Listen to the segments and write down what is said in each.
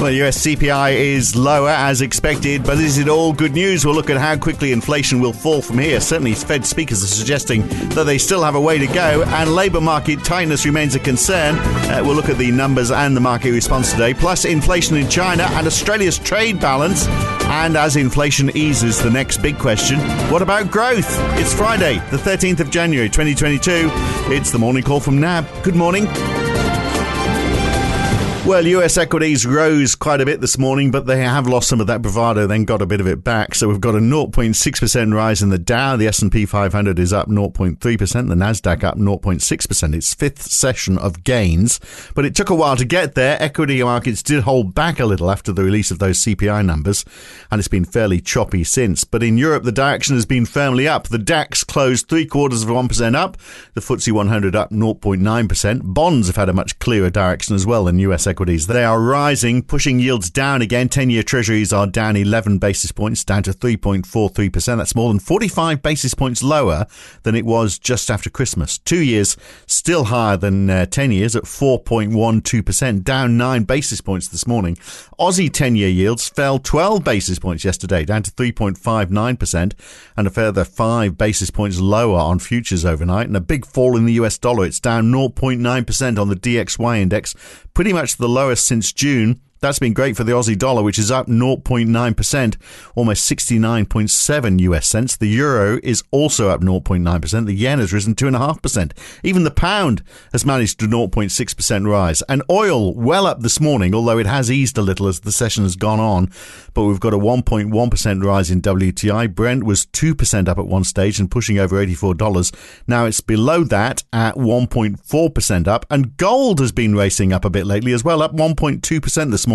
Well, US CPI is lower as expected, but is it all good news? We'll look at how quickly inflation will fall from here. Certainly, Fed speakers are suggesting that they still have a way to go, and labour market tightness remains a concern. Uh, we'll look at the numbers and the market response today, plus inflation in China and Australia's trade balance. And as inflation eases, the next big question what about growth? It's Friday, the 13th of January, 2022. It's the morning call from NAB. Good morning. Well, US equities rose quite a bit this morning, but they have lost some of that bravado, then got a bit of it back. So we've got a 0.6% rise in the Dow. The S&P 500 is up 0.3%. The Nasdaq up 0.6%. It's fifth session of gains, but it took a while to get there. Equity markets did hold back a little after the release of those CPI numbers, and it's been fairly choppy since. But in Europe, the direction has been firmly up. The DAX closed three quarters of 1% up. The FTSE 100 up 0.9%. Bonds have had a much clearer direction as well than US equities. They are rising, pushing yields down again. 10 year treasuries are down 11 basis points, down to 3.43%. That's more than 45 basis points lower than it was just after Christmas. Two years still higher than uh, 10 years at 4.12%, down 9 basis points this morning. Aussie 10 year yields fell 12 basis points yesterday, down to 3.59%, and a further 5 basis points lower on futures overnight, and a big fall in the US dollar. It's down 0.9% on the DXY index, pretty much the lowest since June. That's been great for the Aussie dollar, which is up 0.9%, almost 69.7 US cents. The euro is also up 0.9%. The yen has risen 2.5%. Even the pound has managed to 0.6% rise. And oil well up this morning, although it has eased a little as the session has gone on. But we've got a 1.1% rise in WTI. Brent was 2% up at one stage and pushing over $84. Now it's below that at 1.4% up. And gold has been racing up a bit lately as well, up 1.2% this morning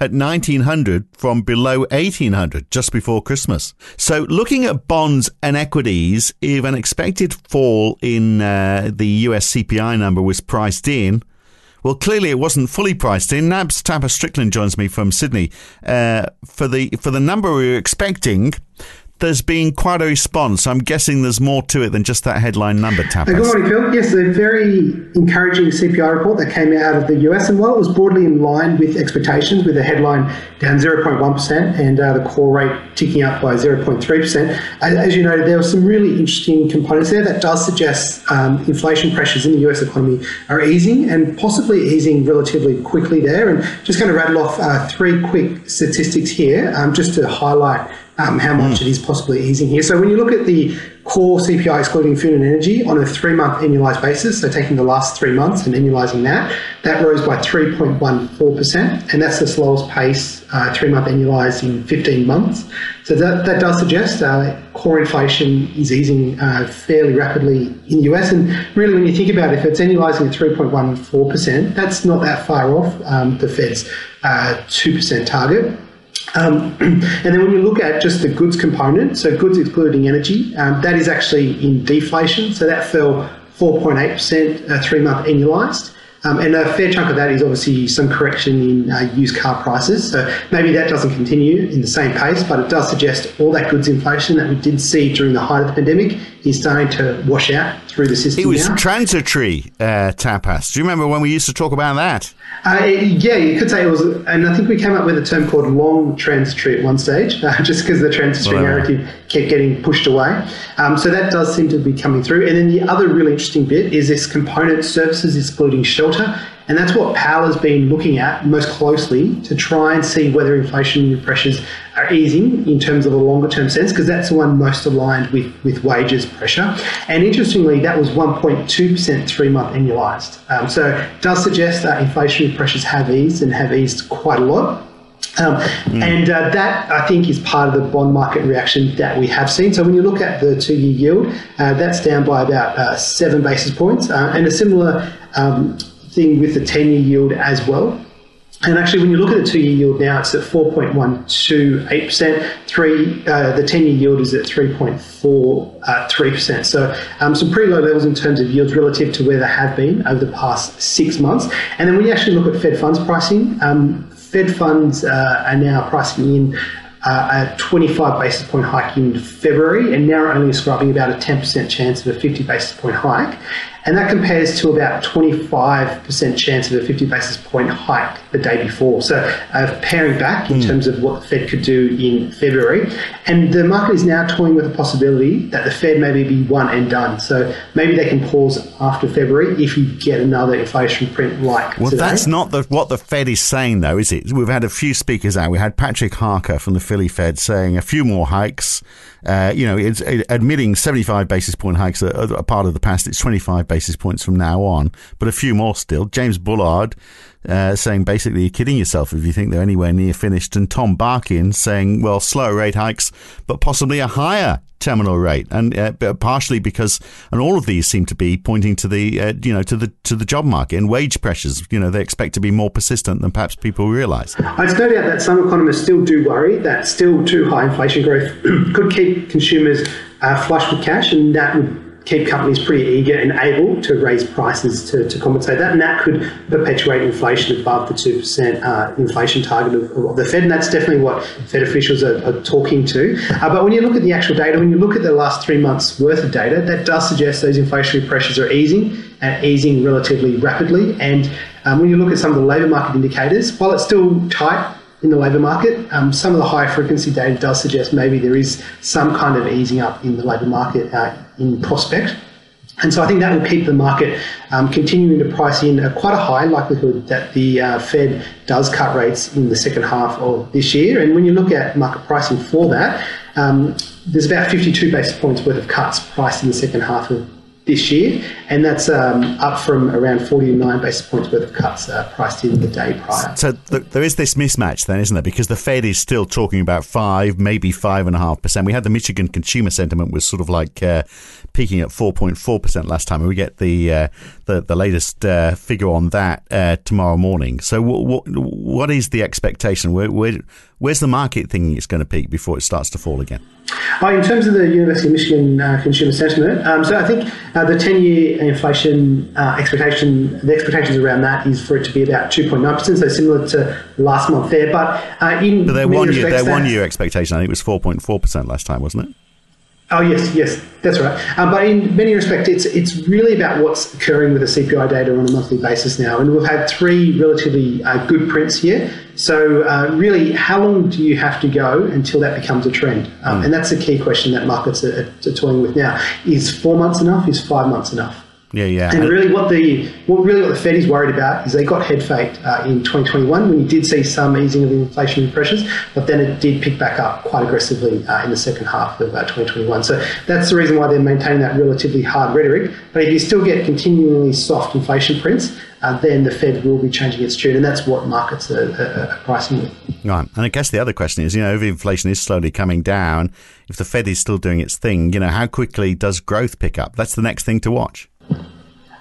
at 1900 from below 1800 just before Christmas. So, looking at bonds and equities, if an expected fall in uh, the US CPI number was priced in, well, clearly it wasn't fully priced in. Nabs Tapas Strickland joins me from Sydney. Uh, for the for the number we were expecting, there's been quite a response. I'm guessing there's more to it than just that headline number, Tapas. Good morning, Phil. Yes, a very encouraging CPI report that came out of the US, and while it was broadly in line with expectations, with the headline down 0.1% and uh, the core rate ticking up by 0.3%, as you noted, there were some really interesting components there that does suggest um, inflation pressures in the US economy are easing and possibly easing relatively quickly there. And just going to rattle off uh, three quick statistics here um, just to highlight um, how much mm. it is possibly easing here. So when you look at the core CPI excluding food and energy on a three month annualized basis, so taking the last three months and annualizing that, that rose by 3.14%, and that's the slowest pace uh, three month annualized in 15 months. So that, that does suggest uh, core inflation is easing uh, fairly rapidly in the US. And really, when you think about it, if it's annualizing at 3.14%, that's not that far off um, the Fed's 2% uh, target. Um, and then when you look at just the goods component, so goods excluding energy, um, that is actually in deflation. So that fell 4.8% uh, three month annualized. Um, and a fair chunk of that is obviously some correction in uh, used car prices. So maybe that doesn't continue in the same pace, but it does suggest all that goods inflation that we did see during the height of the pandemic is starting to wash out through the system. It was now. transitory uh, Tapas. Do you remember when we used to talk about that? Uh, yeah, you could say it was, and I think we came up with a term called long transitory at one stage, uh, just because the transitory well, narrative kept getting pushed away. Um, so that does seem to be coming through. And then the other really interesting bit is this component services excluding shelter. And that's what Powell has been looking at most closely to try and see whether inflationary pressures are easing in terms of a longer term sense, because that's the one most aligned with, with wages pressure. And interestingly, that was 1.2% three month annualized. Um, so it does suggest that inflationary pressures have eased and have eased quite a lot. Um, mm. And uh, that, I think, is part of the bond market reaction that we have seen. So when you look at the two year yield, uh, that's down by about uh, seven basis points. Uh, and a similar um, thing with the 10 year yield as well. And actually, when you look at the two-year yield now, it's at 4.128%. Three, uh, the 10-year yield is at 3.43%. So um, some pretty low levels in terms of yields relative to where they have been over the past six months. And then when you actually look at Fed funds pricing, um, Fed funds uh, are now pricing in uh, a 25 basis point hike in February, and now only ascribing about a 10% chance of a 50 basis point hike. And that compares to about 25% chance of a 50 basis point hike the day before. So uh, paring back in mm. terms of what the Fed could do in February. And the market is now toying with the possibility that the Fed maybe be one and done. So maybe they can pause after February if you get another inflation print like Well, today. that's not the, what the Fed is saying, though, is it? We've had a few speakers out. We had Patrick Harker from the Philly Fed saying a few more hikes. Uh, you know, it's admitting 75 basis point hikes are, are part of the past. It's 25 basis points from now on, but a few more still. James Bullard uh, saying basically you're kidding yourself if you think they're anywhere near finished. And Tom Barkin saying, well, slower rate hikes, but possibly a higher terminal rate, and uh, partially because, and all of these seem to be pointing to the, uh, you know, to the to the job market and wage pressures. You know, they expect to be more persistent than perhaps people realise. It's no doubt that some economists still do worry that still too high inflation growth could keep consumers uh, flush with cash, and that would keep companies pretty eager and able to raise prices to, to compensate that. And that could perpetuate inflation above the 2% uh, inflation target of, of, the Fed. And that's definitely what Fed officials are, are talking to. Uh, but when you look at the actual data, when you look at the last three months worth of data, that does suggest those inflationary pressures are easing and easing relatively rapidly. And um, when you look at some of the labour market indicators, while it's still tight, in the labour market. Um, some of the high frequency data does suggest maybe there is some kind of easing up in the labour market uh, in prospect. And so I think that will keep the market um, continuing to price in a, quite a high likelihood that the uh, Fed does cut rates in the second half of this year. And when you look at market pricing for that, um, there's about 52 basis points worth of cuts priced in the second half of this year, and that's um, up from around 49 basis points worth of cuts uh, priced in the day prior. So th- there is this mismatch then, isn't there? Because the Fed is still talking about five, maybe five and a half percent. We had the Michigan consumer sentiment was sort of like uh, peaking at 4.4 percent last time, and we get the uh, the, the, latest uh, figure on that uh, tomorrow morning. So w- w- what is the expectation? Where, where, where's the market thinking it's going to peak before it starts to fall again? Oh, in terms of the University of Michigan uh, consumer sentiment, um, so I think uh, the 10 year inflation uh, expectation, the expectations around that is for it to be about 2.9%, so similar to last month there. But uh, in but their one year, their one year expectation, I think, it was 4.4% last time, wasn't it? Oh yes, yes, that's right. Um, but in many respects, it's it's really about what's occurring with the CPI data on a monthly basis now, and we've had three relatively uh, good prints here. So uh, really, how long do you have to go until that becomes a trend? Um, mm. And that's the key question that markets are, are toying with now: is four months enough? Is five months enough? Yeah, yeah. And really, what the what really what the Fed is worried about is they got head faked uh, in 2021 when you did see some easing of the inflationary pressures, but then it did pick back up quite aggressively uh, in the second half of uh, 2021. So that's the reason why they're maintaining that relatively hard rhetoric. But if you still get continually soft inflation prints, uh, then the Fed will be changing its tune, and that's what markets are, are, are pricing with. Right, and I guess the other question is, you know, if inflation is slowly coming down, if the Fed is still doing its thing, you know, how quickly does growth pick up? That's the next thing to watch.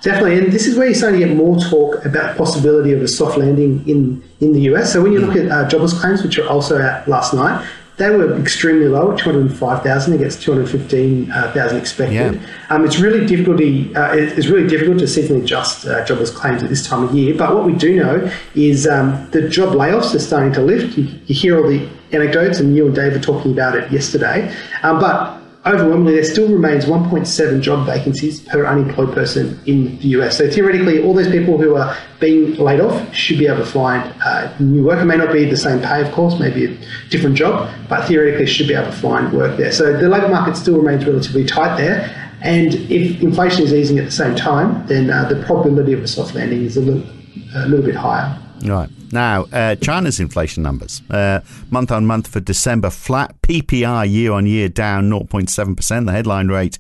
Definitely, and this is where you're starting to get more talk about the possibility of a soft landing in, in the US. So when you look at uh, jobless claims, which are also out last night, they were extremely low at 205,000 against 215,000 expected. Yeah. Um, it's really difficult. To, uh, it's really difficult to seasonally adjust uh, jobless claims at this time of year. But what we do know is um, the job layoffs are starting to lift. You, you, hear all the anecdotes, and you and Dave were talking about it yesterday. Um, but overwhelmingly, there still remains 1.7 job vacancies per unemployed person in the US. So theoretically, all those people who are being laid off should be able to find uh, new work. It may not be the same pay, of course, maybe a different job, but theoretically should be able to find work there. So the labour market still remains relatively tight there. And if inflation is easing at the same time, then uh, the probability of a soft landing is a little, a little bit higher. Right. Now, uh, China's inflation numbers, uh, month on month for December, flat. PPI year on year down 0.7%. The headline rate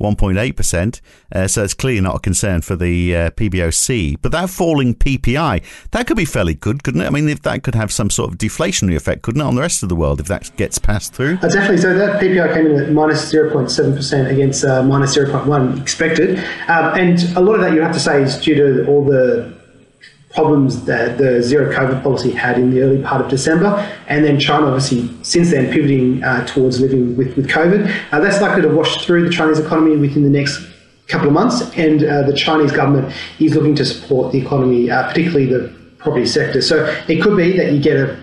1.8%. Uh, so it's clearly not a concern for the uh, PBOC. But that falling PPI, that could be fairly good, couldn't it? I mean, if that could have some sort of deflationary effect, couldn't it, on the rest of the world if that gets passed through? Uh, definitely. So that PPI came in at minus 0.7% against uh, minus 0.1 expected. Um, and a lot of that you have to say is due to all the problems that the zero COVID policy had in the early part of December, and then China obviously since then pivoting uh, towards living with, with COVID. Uh, that's likely to wash through the Chinese economy within the next couple of months, and uh, the Chinese government is looking to support the economy, uh, particularly the property sector. So it could be that you get a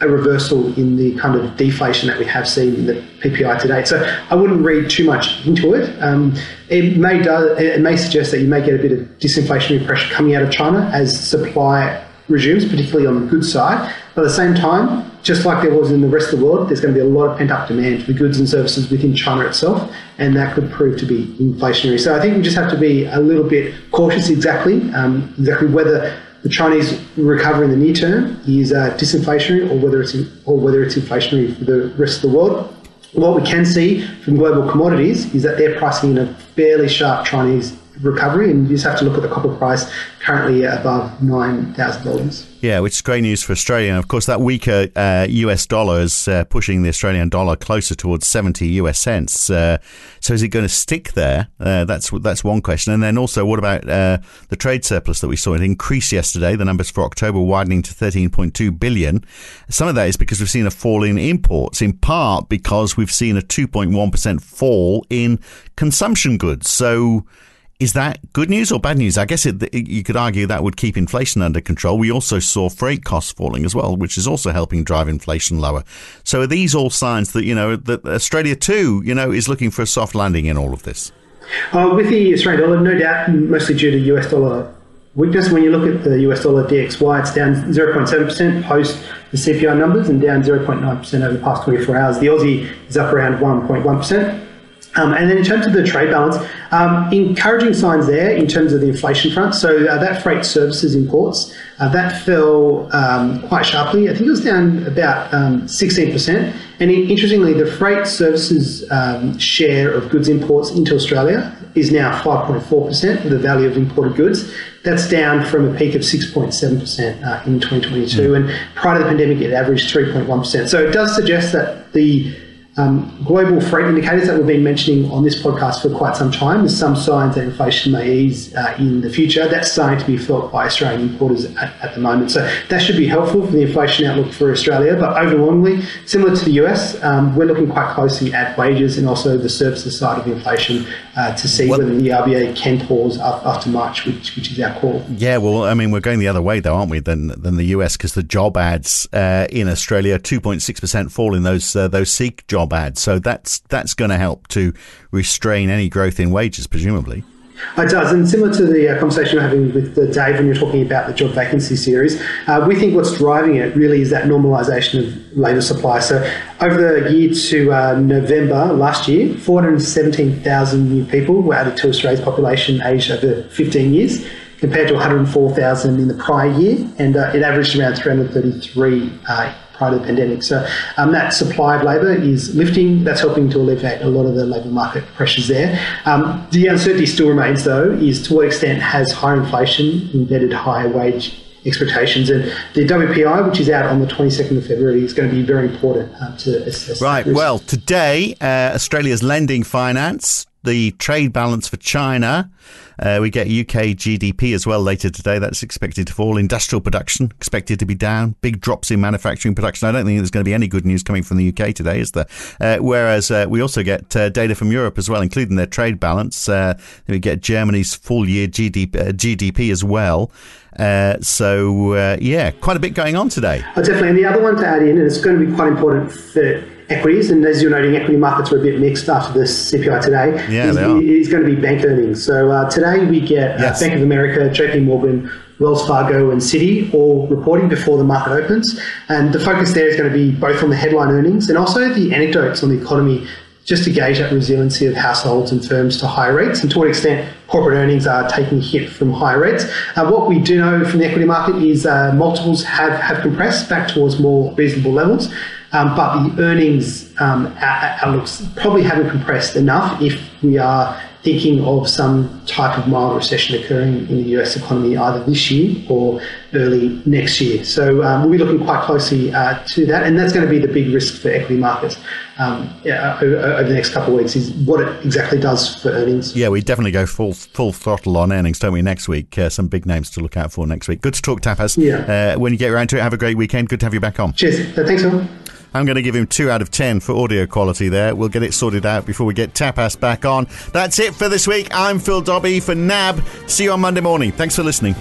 a reversal in the kind of deflation that we have seen in the PPI today. So I wouldn't read too much into it. Um, it may do, it may suggest that you may get a bit of disinflationary pressure coming out of China as supply resumes, particularly on the goods side. But at the same time, just like there was in the rest of the world, there's going to be a lot of pent up demand for goods and services within China itself, and that could prove to be inflationary. So I think we just have to be a little bit cautious exactly, um, exactly whether the Chinese recovery in the near term is uh, disinflationary or whether it's in, or whether it's inflationary for the rest of the world. What we can see from global commodities is that they're pricing in a fairly sharp Chinese recovery, and you just have to look at the copper price currently above nine thousand dollars. Yeah, which is great news for Australia. And of course, that weaker uh, US dollar is uh, pushing the Australian dollar closer towards 70 US cents. Uh, so is it going to stick there? Uh, that's that's one question. And then also, what about uh, the trade surplus that we saw? It increased yesterday. The numbers for October widening to 13.2 billion. Some of that is because we've seen a fall in imports, in part because we've seen a 2.1% fall in consumption goods. So is that good news or bad news? I guess it, you could argue that would keep inflation under control. We also saw freight costs falling as well, which is also helping drive inflation lower. So are these all signs that, you know, that Australia too, you know, is looking for a soft landing in all of this? Uh, with the Australian dollar, no doubt, mostly due to US dollar weakness. When you look at the US dollar DXY, it's down 0.7% post the CPI numbers and down 0.9% over the past 24 hours. The Aussie is up around 1.1%. Um, and then in terms of the trade balance, um, encouraging signs there in terms of the inflation front. So uh, that freight services imports uh, that fell um, quite sharply. I think it was down about 16%. Um, and interestingly, the freight services um, share of goods imports into Australia is now 5.4% of the value of imported goods. That's down from a peak of 6.7% uh, in 2022. Mm. And prior to the pandemic, it averaged 3.1%. So it does suggest that the um, global freight indicators that we've been mentioning on this podcast for quite some time. There's some signs that inflation may ease uh, in the future. That's starting to be felt by Australian importers at, at, the moment. So that should be helpful for the inflation outlook for Australia. But overwhelmingly, similar to the US, um, we're looking quite closely at wages and also the services side of inflation uh, to see what? whether the RBA can pause after March, which, which is our call. Yeah, well, I mean, we're going the other way though, aren't we, than than the US? Because the job ads uh, in Australia, 2.6% fall in those uh, those Seek job bad. So that's that's going to help to restrain any growth in wages, presumably. It does, and similar to the uh, conversation we're having with uh, Dave when you're talking about the job vacancy series, uh, we think what's driving it really is that normalisation of labour supply. So over the year to uh, November last year, 417,000 new people were added to Australia's population aged over 15 years compared to 104,000 in the prior year, and uh, it averaged around 333 uh, prior to the pandemic. So um, that supply of labour is lifting. That's helping to alleviate a lot of the labour market pressures there. Um, the uncertainty still remains, though, is to what extent has higher inflation embedded higher wage expectations. And the WPI, which is out on the 22nd of February, is going to be very important uh, to assess. Right. Well, today, uh, Australia's lending finance the trade balance for China. Uh, we get UK GDP as well later today. That's expected to fall. Industrial production expected to be down. Big drops in manufacturing production. I don't think there's going to be any good news coming from the UK today, is there? Uh, whereas uh, we also get uh, data from Europe as well, including their trade balance. Uh, we get Germany's full year GDP, uh, GDP as well. so, yeah, quite a bit going on today. Oh, definitely. And the other one to add in, and it's going to be quite important for equities, and as you're noting, equity markets were a bit mixed after the CPI today. Yeah, is, they are. is going to be bank earnings. So uh, today we get uh, yes. Bank of America, JP Morgan, Wells Fargo, and Citi all reporting before the market opens. And the focus there is going to be both on the headline earnings and also the anecdotes on the economy just to gauge that resiliency of households and firms to higher rates and to what extent corporate earnings are taking a hit from higher rates. Uh, what we do know from the equity market is uh, multiples have, have compressed back towards more reasonable levels. Um, but the earnings um, outlooks probably haven't compressed enough if we are thinking of some type of mild recession occurring in the US economy either this year or early next year. So um, we'll be looking quite closely uh, to that, and that's going to be the big risk for equity markets um, yeah, over, over, the next couple of weeks is what it exactly does for earnings. Yeah, we definitely go full full throttle on earnings, don't we? Next week, uh, some big names to look out for next week. Good to talk, Tapas. Yeah. Uh, when you get around to it, have a great weekend. Good to have you back on. Cheers. Thanks, Phil. I'm going to give him two out of ten for audio quality there. We'll get it sorted out before we get Tapas back on. That's it for this week. I'm Phil Dobbie for NAB. See you on Monday morning. Thanks for listening.